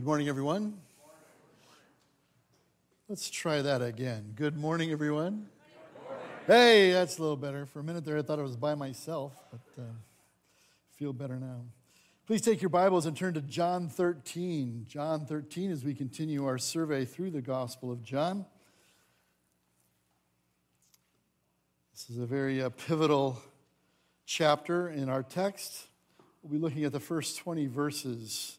Good morning, everyone. Let's try that again. Good morning, everyone. Hey, that's a little better. For a minute there, I thought I was by myself, but uh, feel better now. Please take your Bibles and turn to John 13. John 13 as we continue our survey through the Gospel of John. This is a very uh, pivotal chapter in our text. We'll be looking at the first 20 verses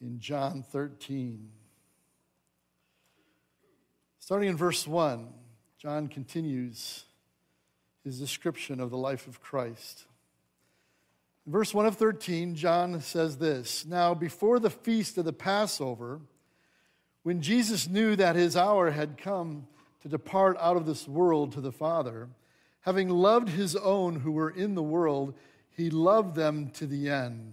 in John 13. Starting in verse 1, John continues his description of the life of Christ. In verse 1 of 13, John says this Now, before the feast of the Passover, when Jesus knew that his hour had come to depart out of this world to the Father, having loved his own who were in the world, he loved them to the end.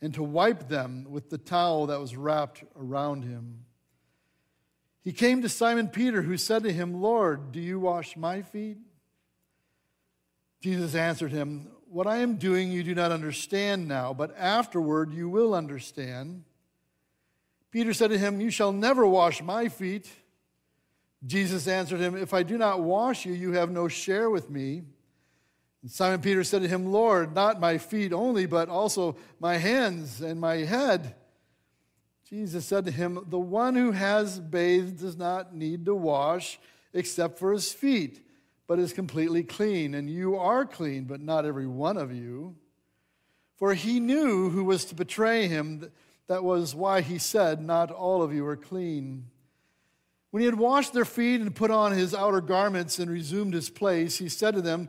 and to wipe them with the towel that was wrapped around him. He came to Simon Peter, who said to him, Lord, do you wash my feet? Jesus answered him, What I am doing you do not understand now, but afterward you will understand. Peter said to him, You shall never wash my feet. Jesus answered him, If I do not wash you, you have no share with me. And Simon Peter said to him, Lord, not my feet only, but also my hands and my head. Jesus said to him, The one who has bathed does not need to wash except for his feet, but is completely clean. And you are clean, but not every one of you. For he knew who was to betray him. That was why he said, Not all of you are clean. When he had washed their feet and put on his outer garments and resumed his place, he said to them,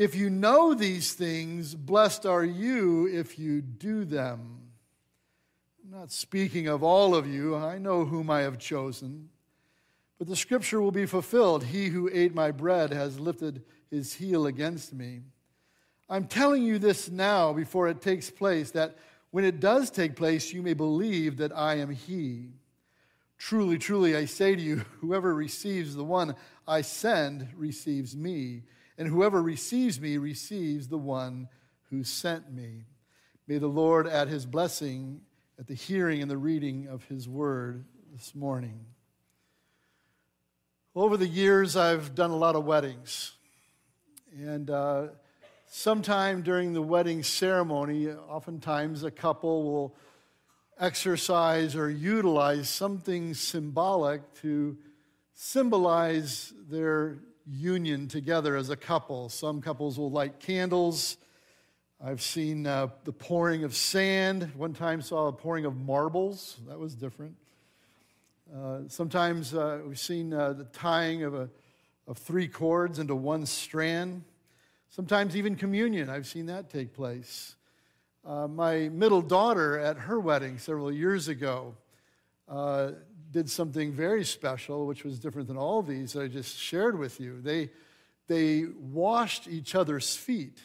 If you know these things, blessed are you if you do them. I'm not speaking of all of you, I know whom I have chosen. But the scripture will be fulfilled He who ate my bread has lifted his heel against me. I'm telling you this now before it takes place, that when it does take place, you may believe that I am He. Truly, truly, I say to you, whoever receives the one I send receives me, and whoever receives me receives the one who sent me. May the Lord add his blessing at the hearing and the reading of his word this morning. Over the years, I've done a lot of weddings. And uh, sometime during the wedding ceremony, oftentimes a couple will exercise or utilize something symbolic to symbolize their union together as a couple. Some couples will light candles. I've seen uh, the pouring of sand. One time saw a pouring of marbles. That was different. Uh, sometimes uh, we've seen uh, the tying of, a, of three cords into one strand. Sometimes even communion. I've seen that take place. Uh, my middle daughter at her wedding several years ago uh, did something very special, which was different than all these that I just shared with you. They, they washed each other's feet.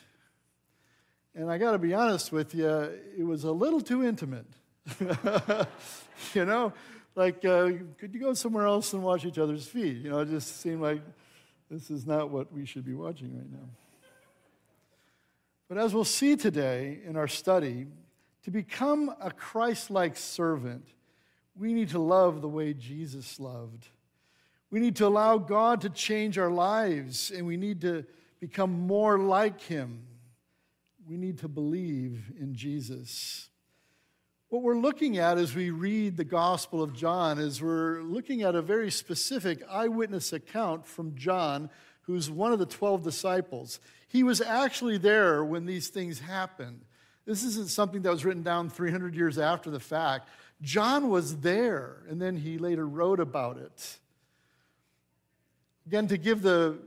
And I got to be honest with you, it was a little too intimate. you know, like, uh, could you go somewhere else and wash each other's feet? You know, it just seemed like this is not what we should be watching right now. But as we'll see today in our study, to become a Christ like servant, we need to love the way Jesus loved. We need to allow God to change our lives, and we need to become more like Him. We need to believe in Jesus. What we're looking at as we read the Gospel of John is we're looking at a very specific eyewitness account from John, who's one of the 12 disciples. He was actually there when these things happened. This isn't something that was written down 300 years after the fact. John was there, and then he later wrote about it. Again, to give the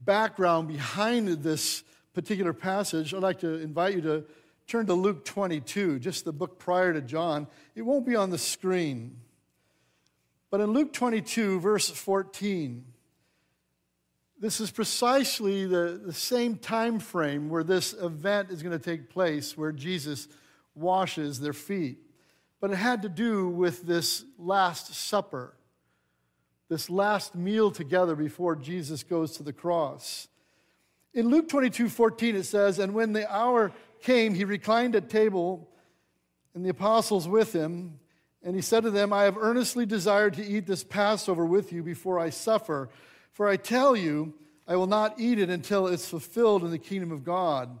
background behind this particular passage, I'd like to invite you to turn to Luke 22, just the book prior to John. It won't be on the screen. But in Luke 22, verse 14, this is precisely the, the same time frame where this event is going to take place, where Jesus washes their feet. But it had to do with this Last Supper, this last meal together before Jesus goes to the cross. In Luke 22 14, it says, And when the hour came, he reclined at table, and the apostles with him. And he said to them, I have earnestly desired to eat this Passover with you before I suffer. For I tell you, I will not eat it until it's fulfilled in the kingdom of God.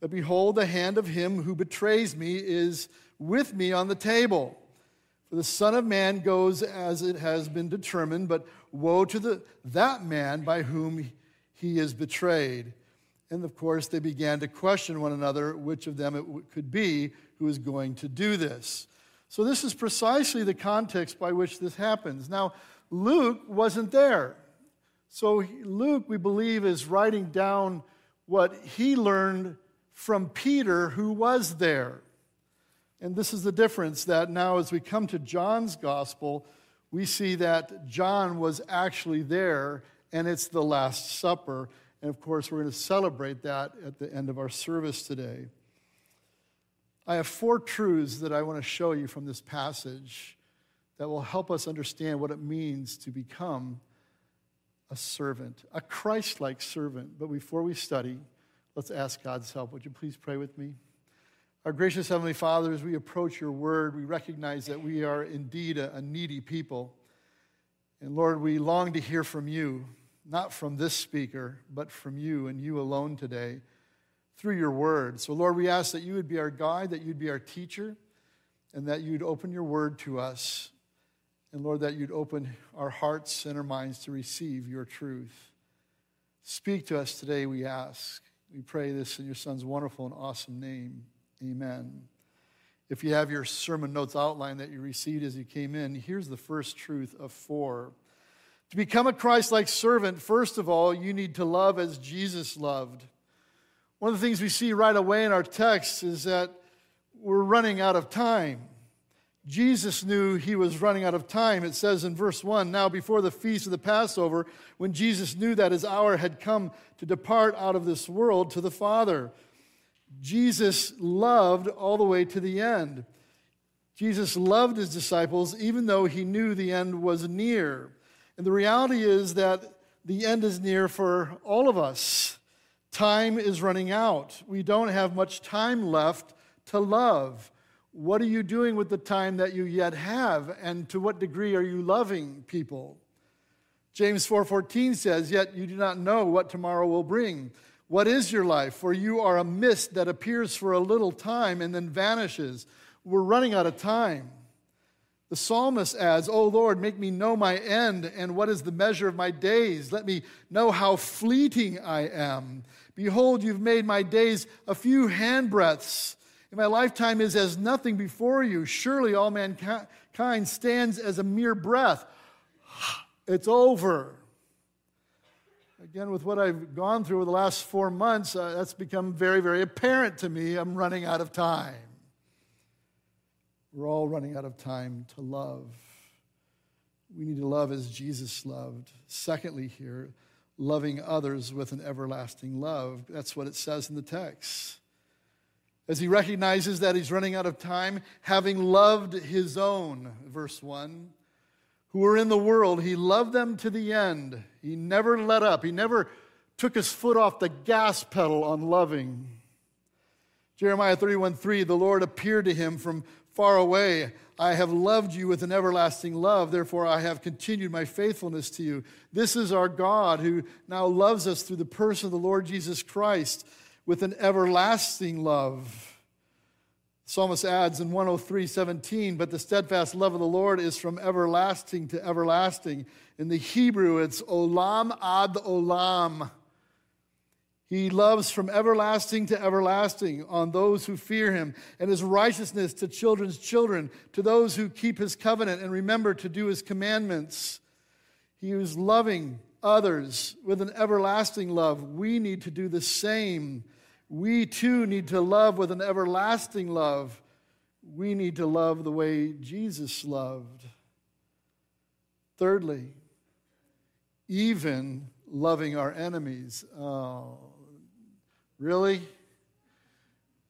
But behold, the hand of him who betrays me is with me on the table. For the Son of Man goes as it has been determined, but woe to the, that man by whom he is betrayed. And of course, they began to question one another which of them it could be who is going to do this. So, this is precisely the context by which this happens. Now, Luke wasn't there. So, Luke, we believe, is writing down what he learned from Peter, who was there. And this is the difference that now, as we come to John's gospel, we see that John was actually there, and it's the Last Supper. And of course, we're going to celebrate that at the end of our service today. I have four truths that I want to show you from this passage that will help us understand what it means to become a servant, a Christ like servant. But before we study, let's ask God's help. Would you please pray with me? Our gracious Heavenly Father, as we approach your word, we recognize that we are indeed a, a needy people. And Lord, we long to hear from you not from this speaker, but from you and you alone today through your word. So, Lord, we ask that you would be our guide, that you'd be our teacher, and that you'd open your word to us. And, Lord, that you'd open our hearts and our minds to receive your truth. Speak to us today, we ask. We pray this in your Son's wonderful and awesome name. Amen. If you have your sermon notes outline that you received as you came in, here's the first truth of four. To become a Christ like servant, first of all, you need to love as Jesus loved. One of the things we see right away in our text is that we're running out of time. Jesus knew he was running out of time. It says in verse 1 Now, before the feast of the Passover, when Jesus knew that his hour had come to depart out of this world to the Father, Jesus loved all the way to the end. Jesus loved his disciples even though he knew the end was near. And the reality is that the end is near for all of us. Time is running out. We don't have much time left to love. What are you doing with the time that you yet have and to what degree are you loving people? James 4:14 says, "Yet you do not know what tomorrow will bring. What is your life? For you are a mist that appears for a little time and then vanishes." We're running out of time. The psalmist adds, O Lord, make me know my end and what is the measure of my days. Let me know how fleeting I am. Behold, you've made my days a few handbreadths, my lifetime is as nothing before you. Surely all mankind stands as a mere breath. It's over. Again, with what I've gone through over the last four months, uh, that's become very, very apparent to me. I'm running out of time. We're all running out of time to love. We need to love as Jesus loved. Secondly, here, loving others with an everlasting love. That's what it says in the text. As he recognizes that he's running out of time, having loved his own, verse 1, who were in the world, he loved them to the end. He never let up, he never took his foot off the gas pedal on loving. Jeremiah 31 3, the Lord appeared to him from far away. I have loved you with an everlasting love, therefore I have continued my faithfulness to you. This is our God who now loves us through the person of the Lord Jesus Christ with an everlasting love. psalmist adds in 103 17, but the steadfast love of the Lord is from everlasting to everlasting. In the Hebrew, it's olam ad olam. He loves from everlasting to everlasting on those who fear him, and his righteousness to children's children, to those who keep his covenant and remember to do his commandments. He is loving others with an everlasting love. We need to do the same. We too need to love with an everlasting love. We need to love the way Jesus loved. Thirdly, even loving our enemies. Oh, really?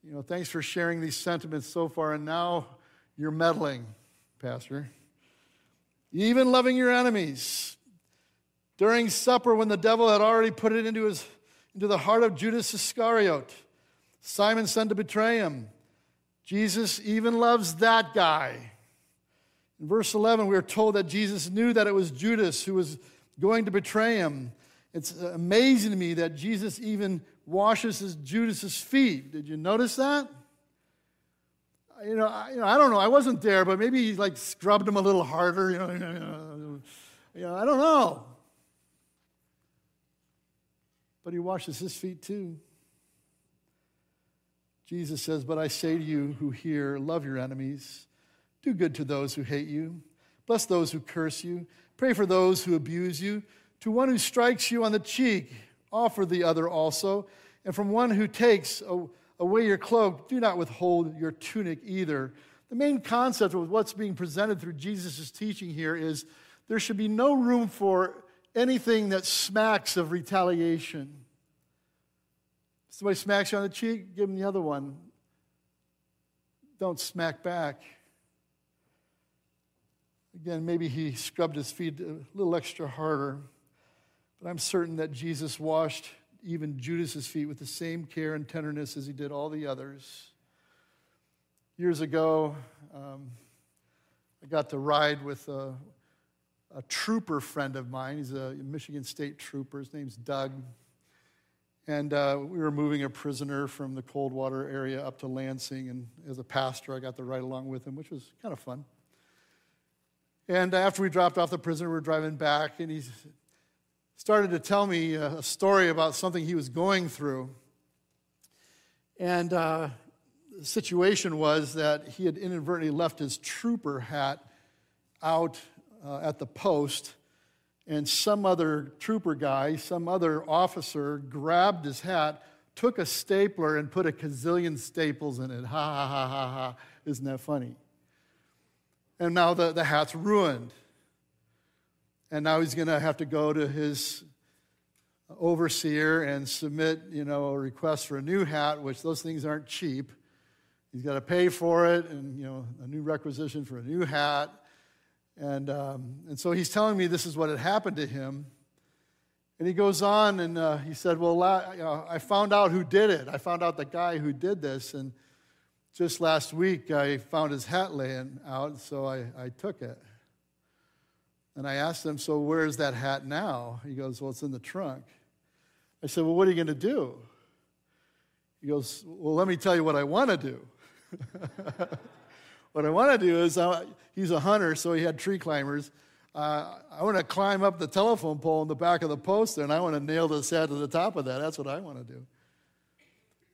You know, thanks for sharing these sentiments so far, and now you're meddling, Pastor. Even loving your enemies. During supper, when the devil had already put it into his into the heart of Judas Iscariot, Simon's son to betray him. Jesus even loves that guy. In verse 11, we are told that Jesus knew that it was Judas who was going to betray him. It's amazing to me that Jesus even washes his Judas's feet. Did you notice that? You know, I, you know, I don't know. I wasn't there, but maybe he like scrubbed him a little harder. You know, you know, you know I don't know but he washes his feet too. Jesus says, But I say to you who hear, love your enemies, do good to those who hate you, bless those who curse you, pray for those who abuse you. To one who strikes you on the cheek, offer the other also. And from one who takes away your cloak, do not withhold your tunic either. The main concept of what's being presented through Jesus' teaching here is there should be no room for anything that smacks of retaliation. Somebody smacks you on the cheek, give them the other one. Don't smack back. Again, maybe he scrubbed his feet a little extra harder, but I'm certain that Jesus washed even Judas's feet with the same care and tenderness as he did all the others. Years ago, um, I got to ride with a, a trooper friend of mine. He's a Michigan State trooper. His name's Doug. And uh, we were moving a prisoner from the Coldwater area up to Lansing. And as a pastor, I got to ride along with him, which was kind of fun. And after we dropped off the prisoner, we were driving back, and he started to tell me a story about something he was going through. And uh, the situation was that he had inadvertently left his trooper hat out uh, at the post, and some other trooper guy, some other officer grabbed his hat, took a stapler, and put a gazillion staples in it. Ha ha ha ha ha. Isn't that funny? And now the, the hat's ruined. And now he's going to have to go to his overseer and submit, you know, a request for a new hat, which those things aren't cheap. He's got to pay for it and, you know, a new requisition for a new hat. And, um, and so he's telling me this is what had happened to him. And he goes on and uh, he said, Well, know, I found out who did it. I found out the guy who did this. And just last week, I found his hat laying out, so I, I took it. And I asked him, So where's that hat now? He goes, Well, it's in the trunk. I said, Well, what are you going to do? He goes, Well, let me tell you what I want to do. What I want to do is, uh, he's a hunter, so he had tree climbers. Uh, I want to climb up the telephone pole in the back of the poster, and I want to nail this hat to the top of that. That's what I want to do.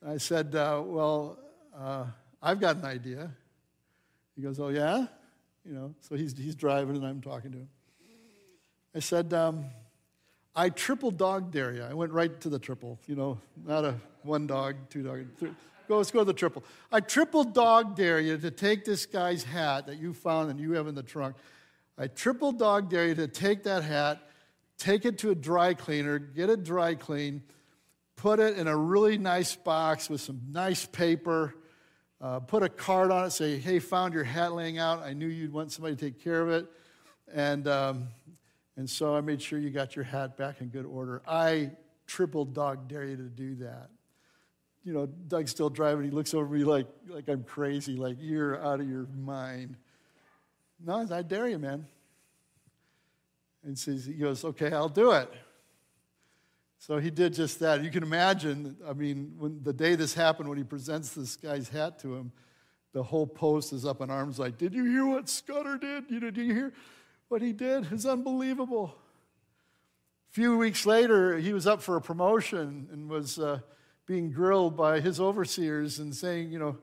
I said, uh, Well, uh, I've got an idea. He goes, Oh, yeah? You know, so he's, he's driving, and I'm talking to him. I said, um, I triple dog dare you. I went right to the triple, you know, not a one dog, two dog, three. Go, to the triple. I triple dog dare you to take this guy's hat that you found and you have in the trunk. I triple dog dare you to take that hat, take it to a dry cleaner, get it dry clean, put it in a really nice box with some nice paper, uh, put a card on it, say, hey, found your hat laying out. I knew you'd want somebody to take care of it. And, um, and so I made sure you got your hat back in good order. I triple dog dare you to do that. You know, Doug's still driving. He looks over me like, like I'm crazy, like you're out of your mind. No, I dare you, man. And says, he goes, okay, I'll do it. So he did just that. You can imagine, I mean, when the day this happened, when he presents this guy's hat to him, the whole post is up in arms like, Did you hear what Scudder did? You know, did you hear what he did? It's unbelievable. A few weeks later, he was up for a promotion and was uh, being grilled by his overseers and saying, You know,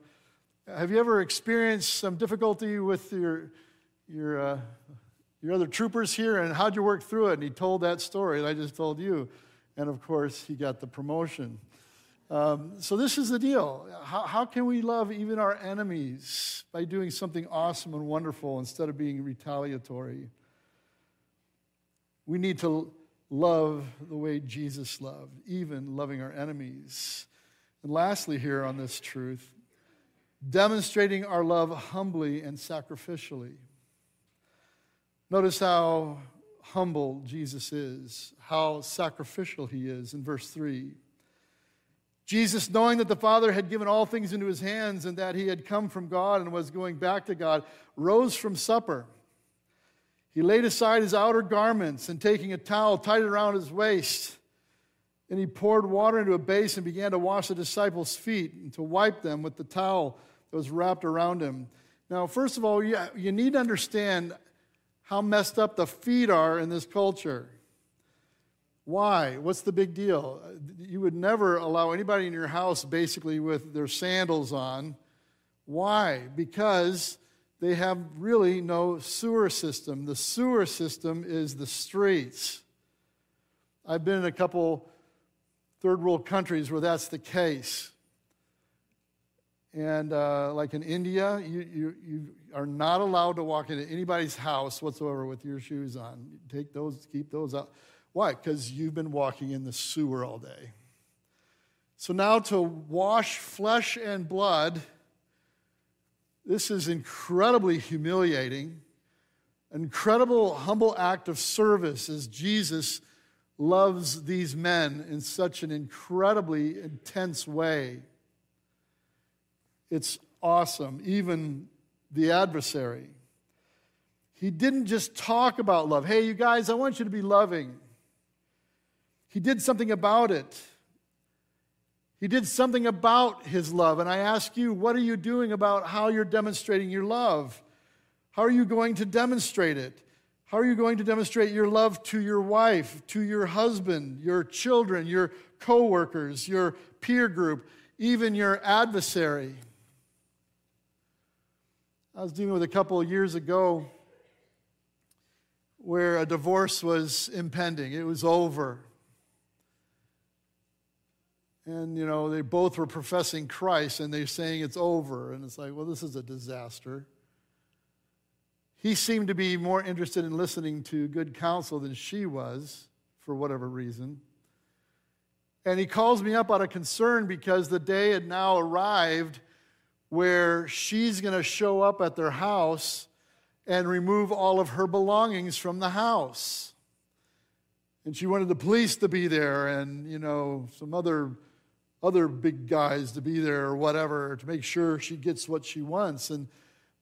have you ever experienced some difficulty with your, your, uh, your other troopers here? And how'd you work through it? And he told that story that I just told you. And of course, he got the promotion. Um, so, this is the deal. How, how can we love even our enemies by doing something awesome and wonderful instead of being retaliatory? We need to love the way Jesus loved, even loving our enemies. And lastly, here on this truth, demonstrating our love humbly and sacrificially. Notice how humble Jesus is, how sacrificial he is in verse 3. Jesus, knowing that the Father had given all things into his hands and that he had come from God and was going back to God, rose from supper. He laid aside his outer garments and taking a towel, tied it around his waist. And he poured water into a basin and began to wash the disciples' feet and to wipe them with the towel that was wrapped around him. Now, first of all, you need to understand how messed up the feet are in this culture. Why? What's the big deal? You would never allow anybody in your house basically with their sandals on. Why? Because they have really no sewer system. The sewer system is the streets. I've been in a couple third world countries where that's the case. And uh, like in India, you, you, you are not allowed to walk into anybody's house whatsoever with your shoes on. Take those, keep those out. Why? Because you've been walking in the sewer all day. So now to wash flesh and blood, this is incredibly humiliating, incredible humble act of service as Jesus loves these men in such an incredibly intense way. It's awesome, even the adversary. He didn't just talk about love. Hey, you guys, I want you to be loving. He did something about it. He did something about his love. And I ask you, what are you doing about how you're demonstrating your love? How are you going to demonstrate it? How are you going to demonstrate your love to your wife, to your husband, your children, your coworkers, your peer group, even your adversary? I was dealing with a couple of years ago where a divorce was impending. It was over. And, you know, they both were professing Christ and they're saying it's over. And it's like, well, this is a disaster. He seemed to be more interested in listening to good counsel than she was, for whatever reason. And he calls me up out of concern because the day had now arrived where she's going to show up at their house and remove all of her belongings from the house. And she wanted the police to be there and, you know, some other other big guys to be there or whatever to make sure she gets what she wants. And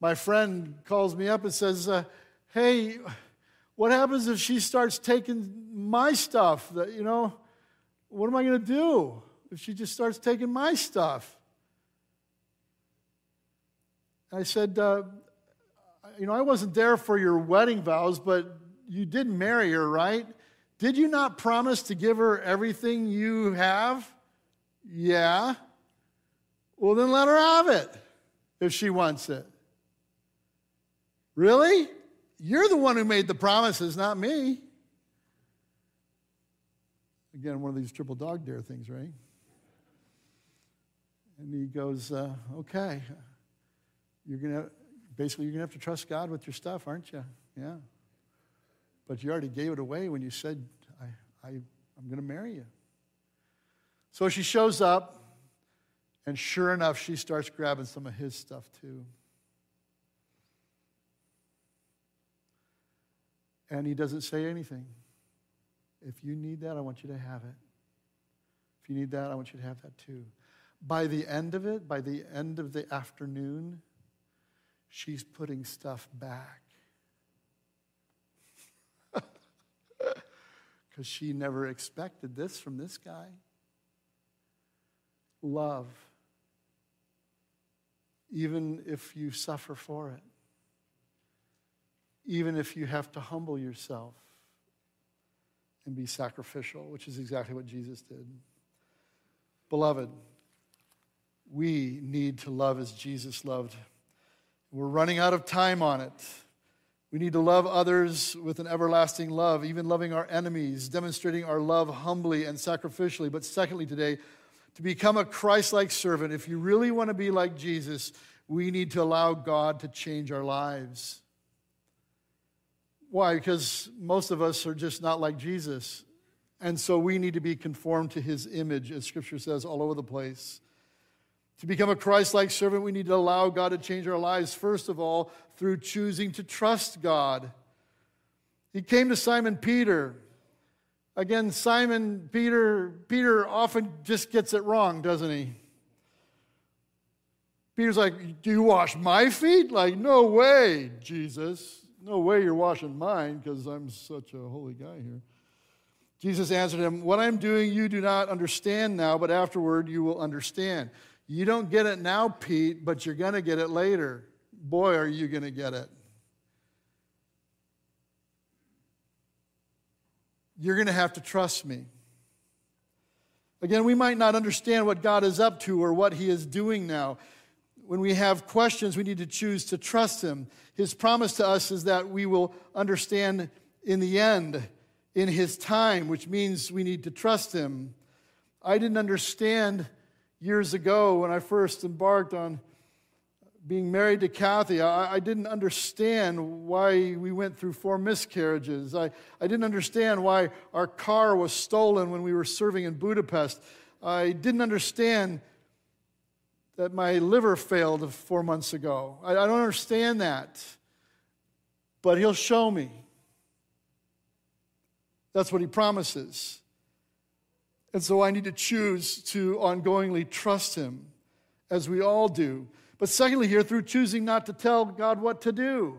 my friend calls me up and says, uh, "Hey, what happens if she starts taking my stuff? That you know, what am I going to do if she just starts taking my stuff?" I said, uh, You know, I wasn't there for your wedding vows, but you did marry her, right? Did you not promise to give her everything you have? Yeah. Well, then let her have it if she wants it. Really? You're the one who made the promises, not me. Again, one of these triple dog dare things, right? And he goes, uh, Okay, you're going to basically you're going to have to trust God with your stuff, aren't you? Yeah. But you already gave it away when you said, I, I, I'm going to marry you. So she shows up And sure enough, she starts grabbing some of his stuff too. And he doesn't say anything. If you need that, I want you to have it. If you need that, I want you to have that too. By the end of it, by the end of the afternoon, she's putting stuff back. Because she never expected this from this guy. Love, even if you suffer for it, even if you have to humble yourself and be sacrificial, which is exactly what Jesus did. Beloved, we need to love as Jesus loved. We're running out of time on it. We need to love others with an everlasting love, even loving our enemies, demonstrating our love humbly and sacrificially. But secondly, today, to become a Christ like servant, if you really want to be like Jesus, we need to allow God to change our lives. Why? Because most of us are just not like Jesus. And so we need to be conformed to his image, as scripture says all over the place. To become a Christ like servant, we need to allow God to change our lives, first of all, through choosing to trust God. He came to Simon Peter. Again, Simon Peter, Peter often just gets it wrong, doesn't he? Peter's like, Do you wash my feet? Like, no way, Jesus. No way you're washing mine because I'm such a holy guy here. Jesus answered him, What I'm doing you do not understand now, but afterward you will understand. You don't get it now, Pete, but you're going to get it later. Boy, are you going to get it. You're going to have to trust me. Again, we might not understand what God is up to or what He is doing now. When we have questions, we need to choose to trust Him. His promise to us is that we will understand in the end, in His time, which means we need to trust Him. I didn't understand years ago when I first embarked on being married to Kathy, I, I, didn't understand why we went through four miscarriages. I, I didn't understand why our car was stolen when we were serving in Budapest. I didn't understand that my liver failed four months ago. I, I don't understand that. But He'll show me. That's what He promises. And so I need to choose to ongoingly trust Him, as we all do. But secondly, here, through choosing not to tell God what to do.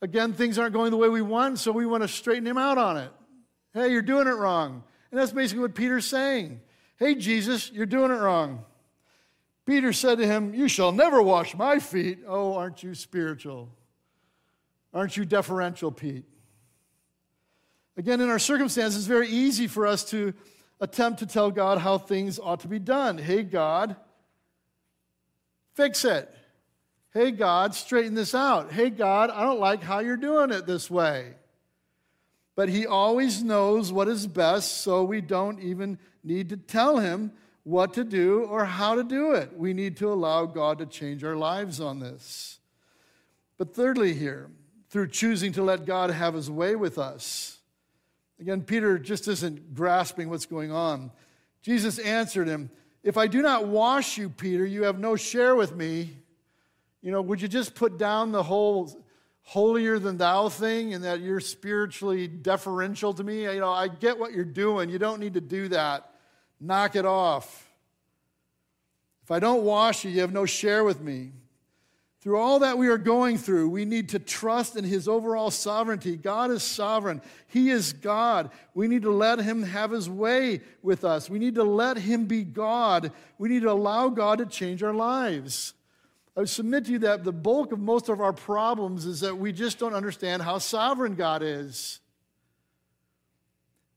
Again, things aren't going the way we want, so we want to straighten Him out on it. Hey, you're doing it wrong. And that's basically what Peter's saying. Hey, Jesus, you're doing it wrong. Peter said to him, You shall never wash my feet. Oh, aren't you spiritual? Aren't you deferential, Pete? Again, in our circumstances, it's very easy for us to attempt to tell God how things ought to be done. Hey, God, fix it. Hey, God, straighten this out. Hey, God, I don't like how you're doing it this way. But He always knows what is best, so we don't even need to tell Him what to do or how to do it. We need to allow God to change our lives on this. But thirdly, here, through choosing to let God have His way with us, Again, Peter just isn't grasping what's going on. Jesus answered him, If I do not wash you, Peter, you have no share with me. You know, would you just put down the whole holier than thou thing and that you're spiritually deferential to me? You know, I get what you're doing. You don't need to do that. Knock it off. If I don't wash you, you have no share with me. Through all that we are going through, we need to trust in His overall sovereignty. God is sovereign, He is God. We need to let Him have His way with us. We need to let Him be God. We need to allow God to change our lives. I would submit to you that the bulk of most of our problems is that we just don't understand how sovereign God is.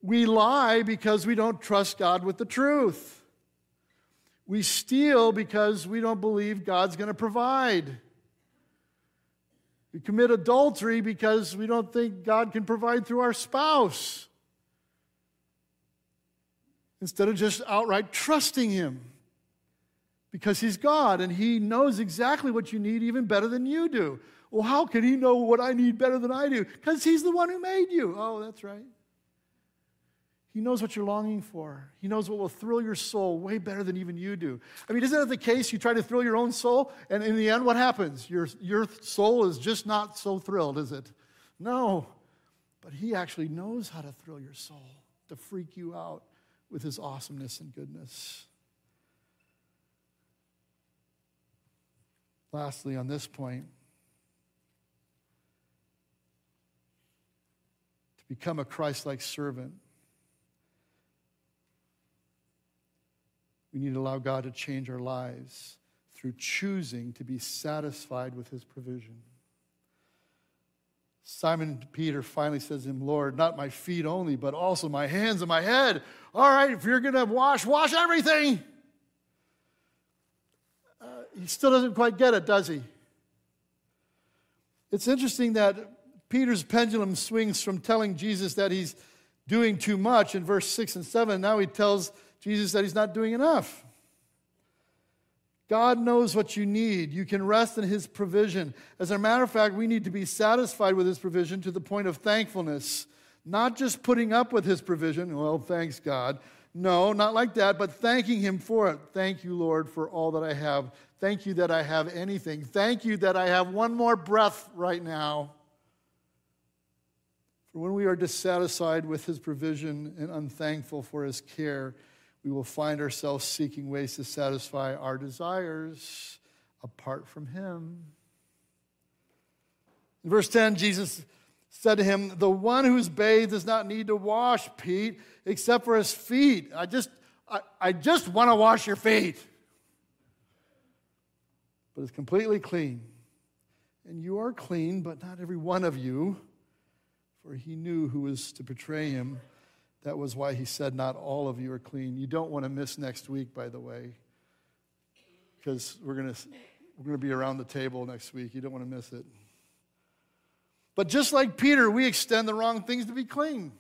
We lie because we don't trust God with the truth. We steal because we don't believe God's going to provide. We commit adultery because we don't think God can provide through our spouse. Instead of just outright trusting Him because He's God and He knows exactly what you need even better than you do. Well, how can He know what I need better than I do? Because He's the one who made you. Oh, that's right. He knows what you're longing for. He knows what will thrill your soul way better than even you do. I mean, isn't that the case? You try to thrill your own soul, and in the end, what happens? Your, your soul is just not so thrilled, is it? No. But He actually knows how to thrill your soul, to freak you out with His awesomeness and goodness. Lastly, on this point, to become a Christ like servant We need to allow God to change our lives through choosing to be satisfied with his provision. Simon Peter finally says to him, Lord, not my feet only, but also my hands and my head. All right, if you're going to wash, wash everything. Uh, he still doesn't quite get it, does he? It's interesting that Peter's pendulum swings from telling Jesus that he's doing too much in verse 6 and 7. Now he tells Jesus said he's not doing enough. God knows what you need. You can rest in his provision. As a matter of fact, we need to be satisfied with his provision to the point of thankfulness, not just putting up with his provision. Well, thanks, God. No, not like that, but thanking him for it. Thank you, Lord, for all that I have. Thank you that I have anything. Thank you that I have one more breath right now. For when we are dissatisfied with his provision and unthankful for his care, we will find ourselves seeking ways to satisfy our desires apart from Him. In verse 10, Jesus said to him, The one who's bathed does not need to wash, Pete, except for his feet. I just, I, I just want to wash your feet. But it's completely clean. And you are clean, but not every one of you, for he knew who was to betray him. That was why he said, Not all of you are clean. You don't want to miss next week, by the way, because we're going to we're going to be around the table next week. You don't want to miss it. But just like Peter, we extend the wrong things to be clean.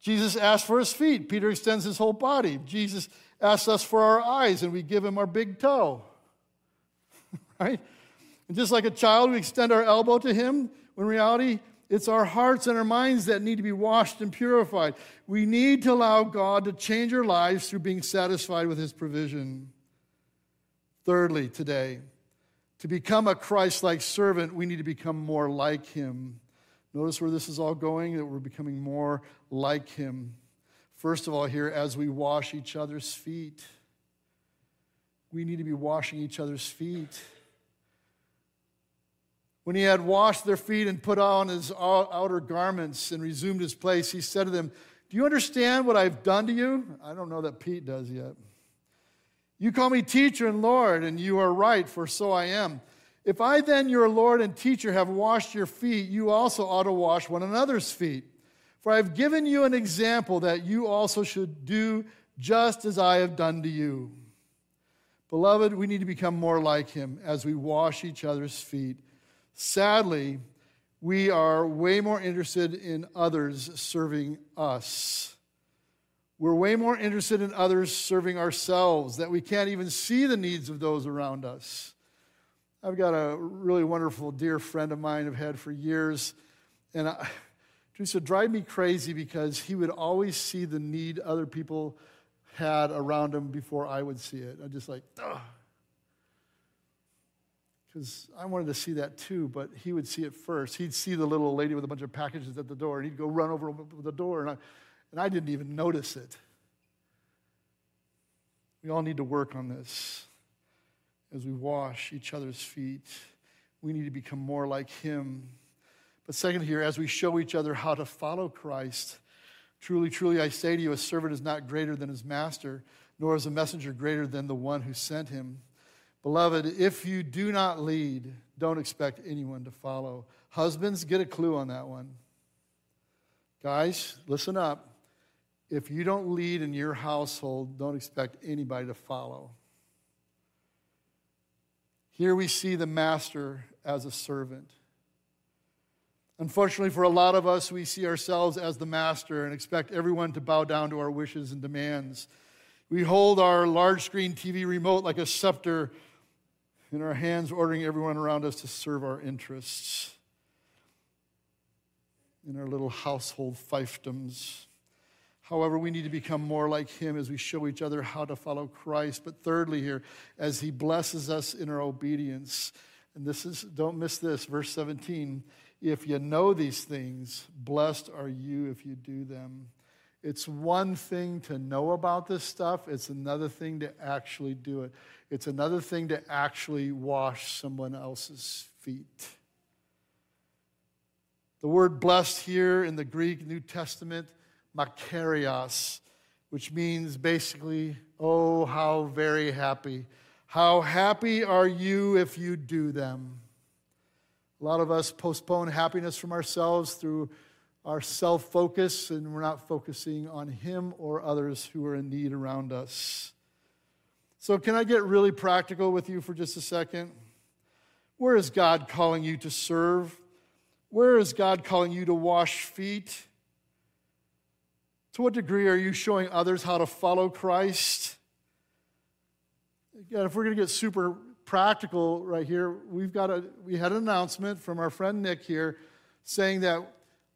Jesus asked for his feet. Peter extends his whole body. Jesus asks us for our eyes, and we give him our big toe. right? And just like a child, we extend our elbow to him. When reality, it's our hearts and our minds that need to be washed and purified. We need to allow God to change our lives through being satisfied with His provision. Thirdly, today, to become a Christ like servant, we need to become more like Him. Notice where this is all going, that we're becoming more like Him. First of all, here, as we wash each other's feet, we need to be washing each other's feet. When he had washed their feet and put on his outer garments and resumed his place, he said to them, Do you understand what I've done to you? I don't know that Pete does yet. You call me teacher and Lord, and you are right, for so I am. If I then, your Lord and teacher, have washed your feet, you also ought to wash one another's feet. For I have given you an example that you also should do just as I have done to you. Beloved, we need to become more like him as we wash each other's feet. Sadly, we are way more interested in others serving us. We're way more interested in others serving ourselves that we can't even see the needs of those around us. I've got a really wonderful dear friend of mine I've had for years, and I, to drive me crazy because he would always see the need other people had around him before I would see it. I'm just like, ugh because I wanted to see that too, but he would see it first. He'd see the little lady with a bunch of packages at the door, and he'd go run over the door, and I, and I didn't even notice it. We all need to work on this as we wash each other's feet. We need to become more like him. But second, here, as we show each other how to follow Christ, truly, truly, I say to you, a servant is not greater than his master, nor is a messenger greater than the one who sent him. Beloved, if you do not lead, don't expect anyone to follow. Husbands, get a clue on that one. Guys, listen up. If you don't lead in your household, don't expect anybody to follow. Here we see the master as a servant. Unfortunately, for a lot of us, we see ourselves as the master and expect everyone to bow down to our wishes and demands. We hold our large screen TV remote like a scepter in our hands, ordering everyone around us to serve our interests. in our little household fiefdoms. However, we need to become more like him as we show each other how to follow Christ. But thirdly, here, as he blesses us in our obedience, and this is, don't miss this, verse 17. If you know these things, blessed are you if you do them. It's one thing to know about this stuff, it's another thing to actually do it. It's another thing to actually wash someone else's feet. The word blessed here in the Greek New Testament makarios, which means basically, oh, how very happy. How happy are you if you do them? A lot of us postpone happiness from ourselves through our self focus, and we're not focusing on Him or others who are in need around us. So, can I get really practical with you for just a second? Where is God calling you to serve? Where is God calling you to wash feet? To what degree are you showing others how to follow Christ? Again, if we're going to get super practical right here, we've got a we had an announcement from our friend Nick here saying that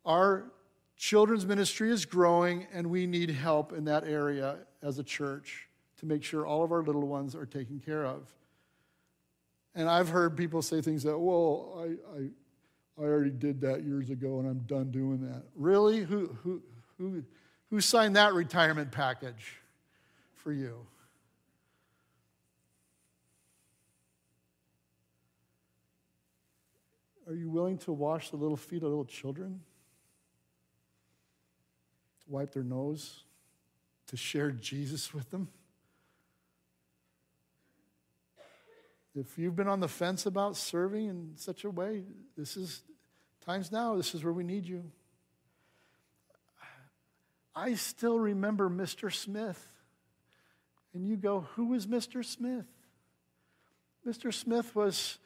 our children's ministry is growing and we need help in that area as a church to make sure all of our little ones are taken care of. And I've heard people say things that, well, I, I, I already did that years ago and I'm done doing that. Really? Who, who, who, who signed that retirement package for you? Are you willing to wash the little feet of little children? Wipe their nose? To share Jesus with them? If you've been on the fence about serving in such a way, this is times now, this is where we need you. I still remember Mr. Smith. And you go, who is Mr. Smith? Mr. Smith was,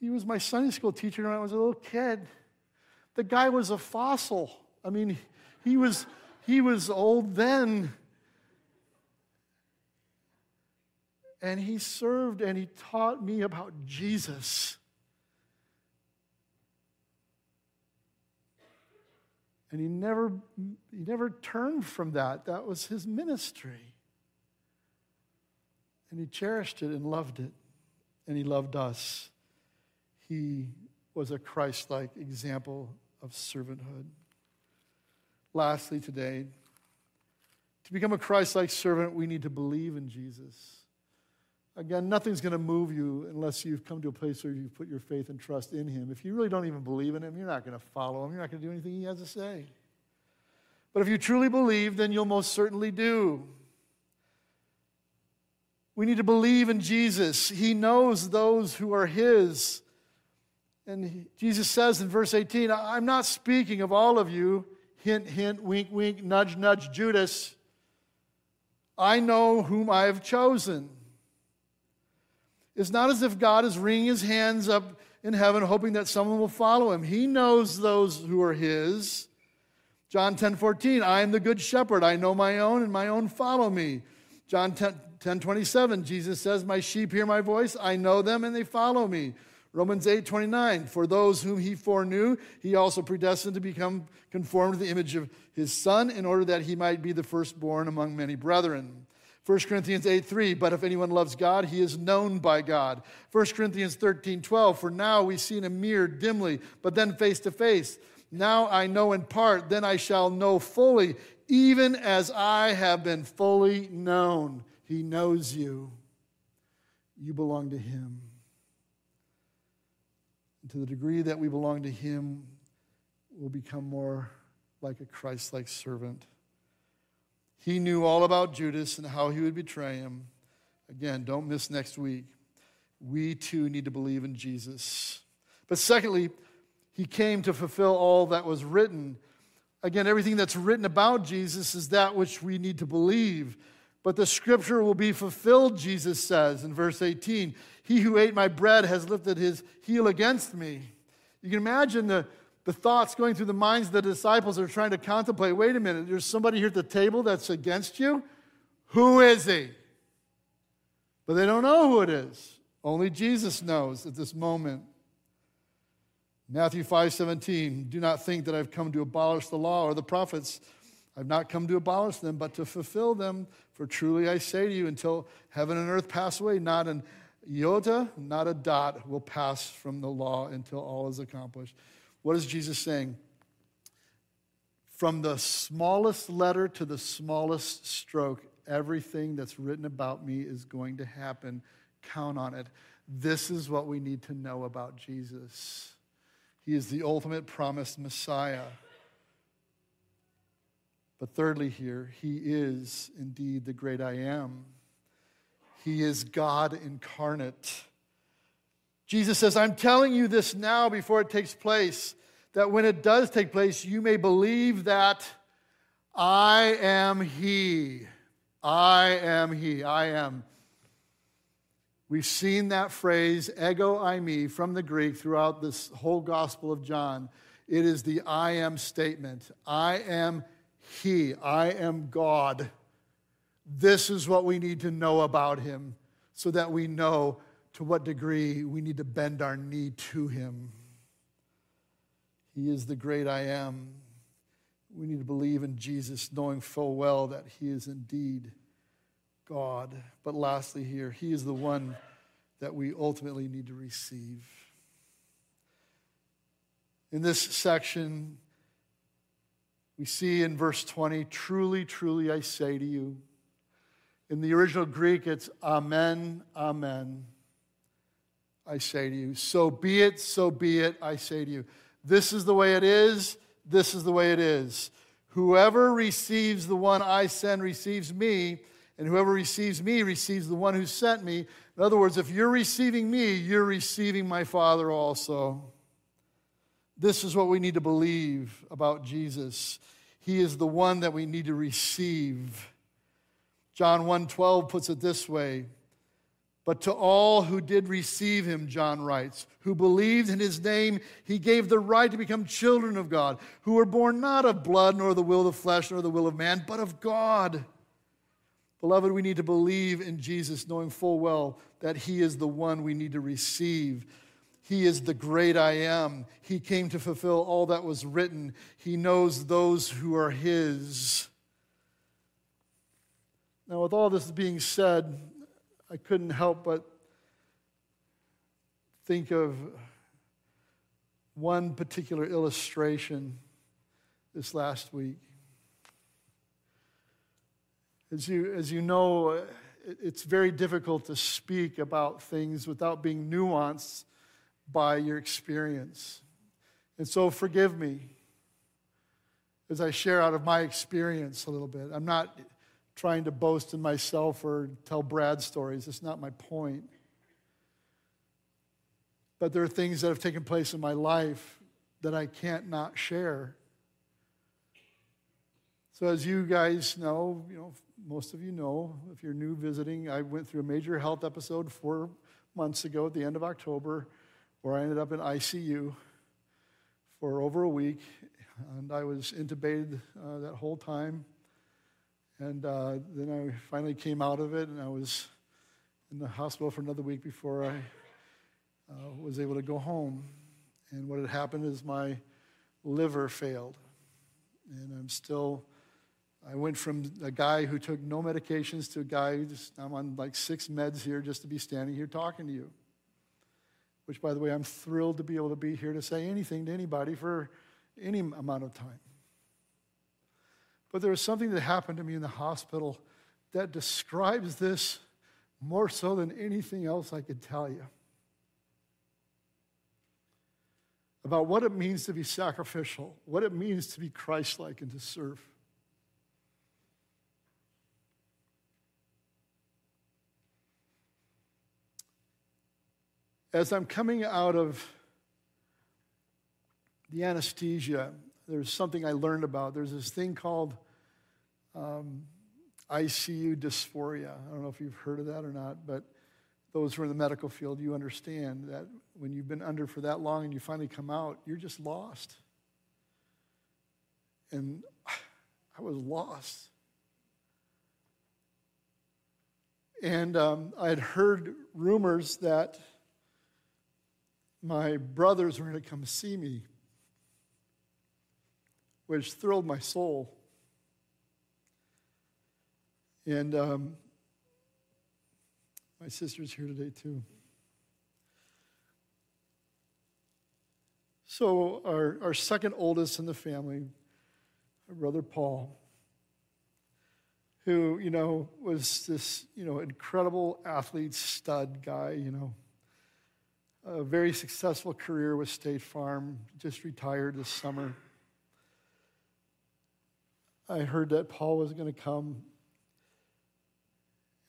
he was my Sunday school teacher when I was a little kid. The guy was a fossil. I mean, he was, he was old then. And he served and he taught me about Jesus. And he never, he never turned from that. That was his ministry. And he cherished it and loved it. And he loved us. He was a Christ like example of servanthood. Lastly, today, to become a Christ like servant, we need to believe in Jesus. Again, nothing's going to move you unless you've come to a place where you've put your faith and trust in Him. If you really don't even believe in Him, you're not going to follow Him. You're not going to do anything He has to say. But if you truly believe, then you'll most certainly do. We need to believe in Jesus. He knows those who are His. And Jesus says in verse 18, I'm not speaking of all of you. Hint, hint, wink, wink, nudge, nudge, Judas. I know whom I have chosen. It's not as if God is wringing his hands up in heaven hoping that someone will follow him. He knows those who are his. John 10 14, I am the good shepherd. I know my own, and my own follow me. John 10, 10 27, Jesus says, My sheep hear my voice. I know them, and they follow me. Romans 8 29, for those whom he foreknew, he also predestined to become conformed to the image of his son in order that he might be the firstborn among many brethren. 1 Corinthians 8 3, but if anyone loves God, he is known by God. 1 Corinthians 13 12, for now we see in a mirror dimly, but then face to face. Now I know in part, then I shall know fully, even as I have been fully known. He knows you. You belong to him. And to the degree that we belong to him, we'll become more like a Christ like servant. He knew all about Judas and how he would betray him. Again, don't miss next week. We too need to believe in Jesus. But secondly, he came to fulfill all that was written. Again, everything that's written about Jesus is that which we need to believe. But the scripture will be fulfilled, Jesus says in verse 18. He who ate my bread has lifted his heel against me. You can imagine the, the thoughts going through the minds of the disciples are trying to contemplate wait a minute, there's somebody here at the table that's against you? Who is he? But they don't know who it is. Only Jesus knows at this moment. Matthew 5:17, do not think that I've come to abolish the law or the prophets. I've not come to abolish them, but to fulfill them. For truly I say to you, until heaven and earth pass away, not an iota, not a dot will pass from the law until all is accomplished. What is Jesus saying? From the smallest letter to the smallest stroke, everything that's written about me is going to happen. Count on it. This is what we need to know about Jesus. He is the ultimate promised Messiah. But thirdly, here, he is indeed the great I am. He is God incarnate. Jesus says, I'm telling you this now before it takes place, that when it does take place, you may believe that I am He. I am He. I am. We've seen that phrase, ego eimi, from the Greek throughout this whole Gospel of John. It is the I am statement. I am He. I am God. This is what we need to know about Him so that we know to what degree we need to bend our knee to Him. He is the great I am. We need to believe in Jesus, knowing full well that He is indeed God. But lastly, here, He is the one that we ultimately need to receive. In this section, we see in verse 20, truly, truly, I say to you. In the original Greek, it's Amen, Amen. I say to you. So be it, so be it, I say to you. This is the way it is, this is the way it is. Whoever receives the one I send receives me and whoever receives me receives the one who sent me. In other words, if you're receiving me, you're receiving my Father also. This is what we need to believe about Jesus. He is the one that we need to receive. John 1:12 puts it this way, but to all who did receive him, John writes, who believed in his name, he gave the right to become children of God, who were born not of blood, nor the will of the flesh, nor the will of man, but of God. Beloved, we need to believe in Jesus, knowing full well that He is the one we need to receive. He is the great I am. He came to fulfill all that was written. He knows those who are His. Now, with all this being said, I couldn't help but think of one particular illustration this last week. As you, as you know, it's very difficult to speak about things without being nuanced by your experience. And so forgive me as I share out of my experience a little bit. I'm not trying to boast in myself or tell Brad stories, it's not my point. But there are things that have taken place in my life that I can't not share. So, as you guys know, you know, most of you know, if you're new visiting, I went through a major health episode four months ago at the end of October where I ended up in ICU for over a week. And I was intubated uh, that whole time. And uh, then I finally came out of it, and I was in the hospital for another week before I uh, was able to go home. And what had happened is my liver failed. And I'm still I went from a guy who took no medications to a guy who just, I'm on like six meds here just to be standing here talking to you. Which, by the way, I'm thrilled to be able to be here to say anything to anybody for any amount of time. But there was something that happened to me in the hospital that describes this more so than anything else I could tell you. About what it means to be sacrificial, what it means to be Christ like and to serve. As I'm coming out of the anesthesia, there's something I learned about. There's this thing called um, ICU dysphoria. I don't know if you've heard of that or not, but those who are in the medical field, you understand that when you've been under for that long and you finally come out, you're just lost. And I was lost. And um, I had heard rumors that my brothers were going to come see me, which thrilled my soul. And um, my sister's here today, too. So, our, our second oldest in the family, my brother Paul, who, you know, was this, you know, incredible athlete, stud guy, you know, a very successful career with State Farm, just retired this summer. I heard that Paul was going to come.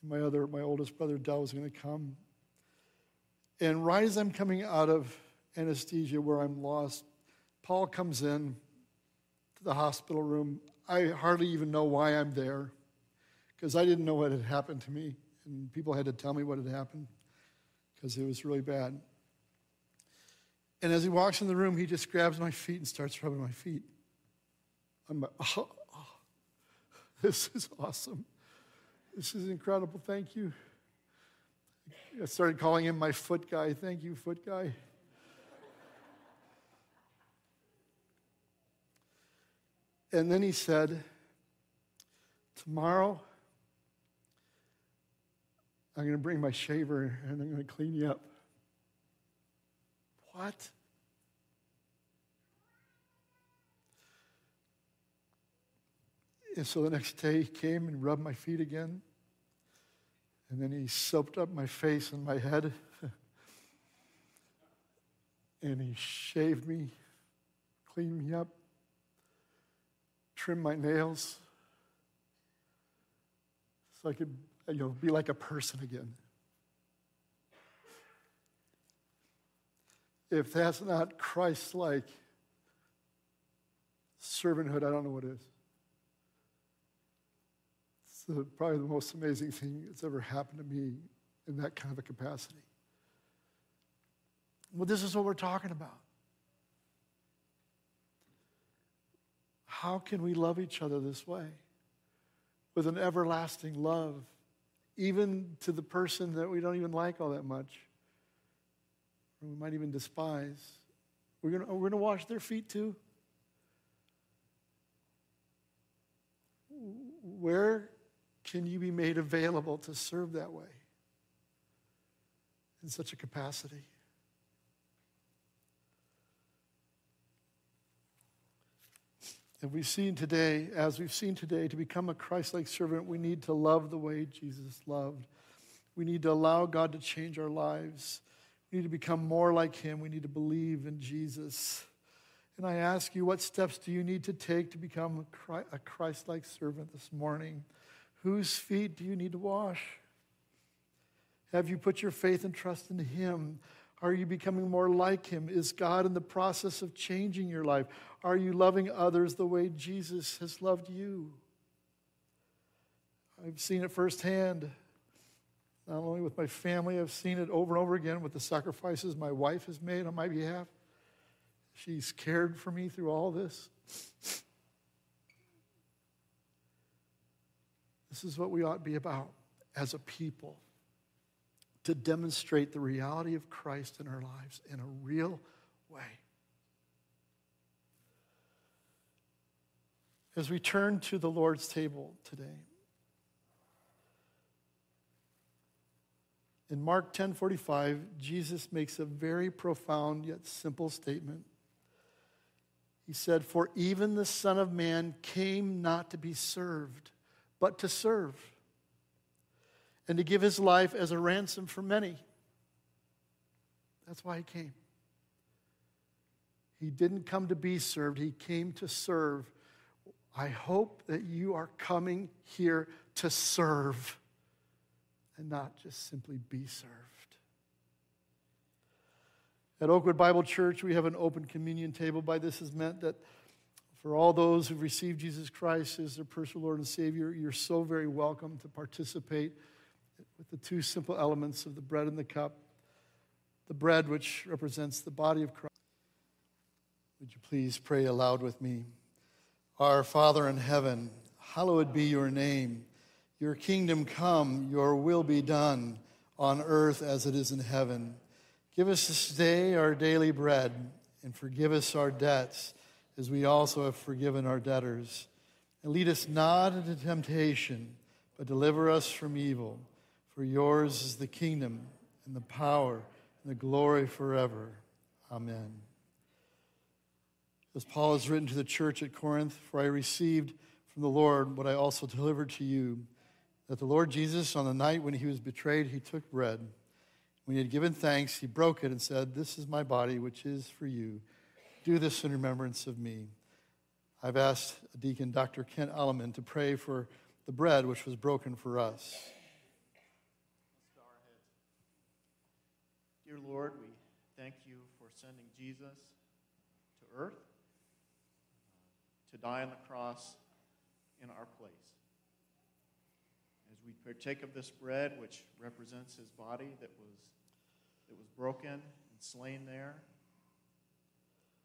My other, my oldest brother Dell was going to come. And right as I'm coming out of anesthesia where I'm lost, Paul comes in to the hospital room. I hardly even know why I'm there because I didn't know what had happened to me, and people had to tell me what had happened because it was really bad. And as he walks in the room, he just grabs my feet and starts rubbing my feet. I'm like, oh, oh, this is awesome. This is incredible. Thank you. I started calling him my foot guy. Thank you, foot guy. And then he said, Tomorrow, I'm going to bring my shaver and I'm going to clean you up. What? And so the next day he came and rubbed my feet again. And then he soaped up my face and my head. and he shaved me, cleaned me up, trimmed my nails so I could you know, be like a person again. If that's not Christ like servanthood, I don't know what is. It's the, probably the most amazing thing that's ever happened to me in that kind of a capacity. Well, this is what we're talking about. How can we love each other this way? With an everlasting love, even to the person that we don't even like all that much, or we might even despise. We're going we're to wash their feet too. Where can you be made available to serve that way in such a capacity? And we've seen today, as we've seen today, to become a Christ like servant, we need to love the way Jesus loved. We need to allow God to change our lives. We need to become more like Him. We need to believe in Jesus. And I ask you, what steps do you need to take to become a Christ like servant this morning? Whose feet do you need to wash? Have you put your faith and trust in Him? Are you becoming more like Him? Is God in the process of changing your life? Are you loving others the way Jesus has loved you? I've seen it firsthand, not only with my family, I've seen it over and over again with the sacrifices my wife has made on my behalf. She's cared for me through all this. This is what we ought to be about as a people to demonstrate the reality of Christ in our lives in a real way. As we turn to the Lord's table today, in Mark 10:45, Jesus makes a very profound yet simple statement. He said, "For even the Son of Man came not to be served, but to serve." and to give his life as a ransom for many. That's why he came. He didn't come to be served, he came to serve. I hope that you are coming here to serve and not just simply be served. At Oakwood Bible Church, we have an open communion table. By this is meant that for all those who've received Jesus Christ as their personal Lord and Savior, you're so very welcome to participate with the two simple elements of the bread and the cup. The bread, which represents the body of Christ. Would you please pray aloud with me? Our Father in heaven, hallowed be your name. Your kingdom come, your will be done on earth as it is in heaven. Give us this day our daily bread, and forgive us our debts, as we also have forgiven our debtors. And lead us not into temptation, but deliver us from evil. For yours is the kingdom, and the power, and the glory forever. Amen. As Paul has written to the church at Corinth, for I received from the Lord what I also delivered to you that the Lord Jesus, on the night when he was betrayed, he took bread. When he had given thanks, he broke it and said, This is my body, which is for you. Do this in remembrance of me. I've asked Deacon Dr. Kent Alleman to pray for the bread which was broken for us. Dear Lord, we thank you for sending Jesus to earth to die on the cross in our place. As we partake of this bread, which represents his body that was, that was broken and slain there,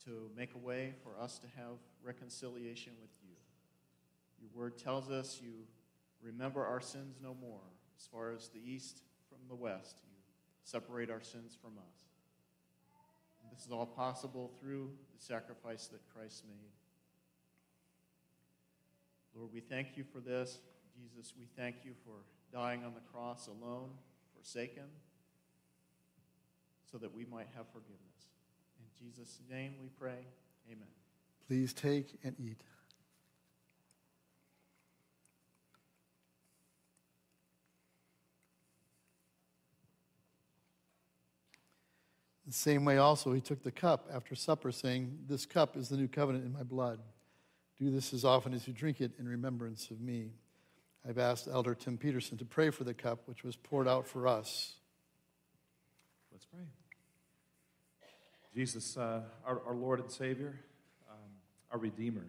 to make a way for us to have reconciliation with you. Your word tells us you remember our sins no more. As far as the east from the west, you separate our sins from us. And this is all possible through the sacrifice that Christ made. Lord, we thank you for this. Jesus, we thank you for dying on the cross alone, forsaken, so that we might have forgiveness. In Jesus' name we pray. Amen. Please take and eat. The same way, also, he took the cup after supper, saying, This cup is the new covenant in my blood. Do this as often as you drink it in remembrance of me. I've asked Elder Tim Peterson to pray for the cup which was poured out for us. Let's pray. Jesus, uh, our, our, Lord and Savior, um, our Redeemer,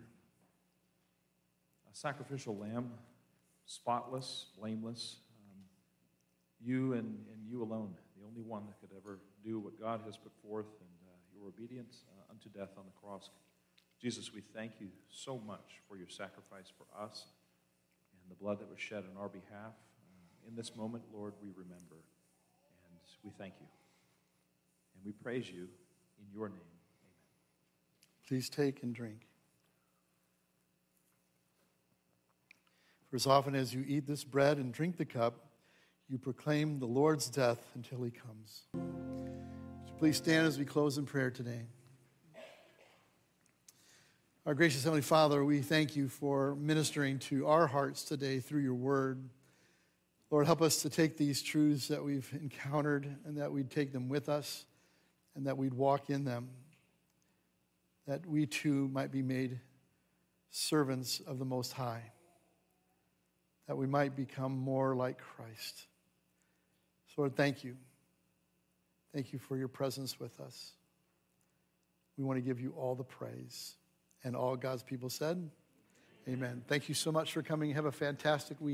a sacrificial lamb, spotless, blameless, um, you and, and you alone, the only one that could ever do what God has put forth and uh, your obedience uh, unto death on the cross. Jesus, we thank you so much for your sacrifice for us and the blood that was shed on our behalf. In this moment, Lord, we remember and we thank you. And we praise you in your name. Amen. Please take and drink. For as often as you eat this bread and drink the cup, you proclaim the Lord's death until he comes. Please stand as we close in prayer today. Our gracious Heavenly Father, we thank you for ministering to our hearts today through your word. Lord, help us to take these truths that we've encountered and that we'd take them with us and that we'd walk in them, that we too might be made servants of the Most High, that we might become more like Christ. So, Lord, thank you. Thank you for your presence with us. We want to give you all the praise. And all God's people said, Amen. Thank you so much for coming. Have a fantastic week.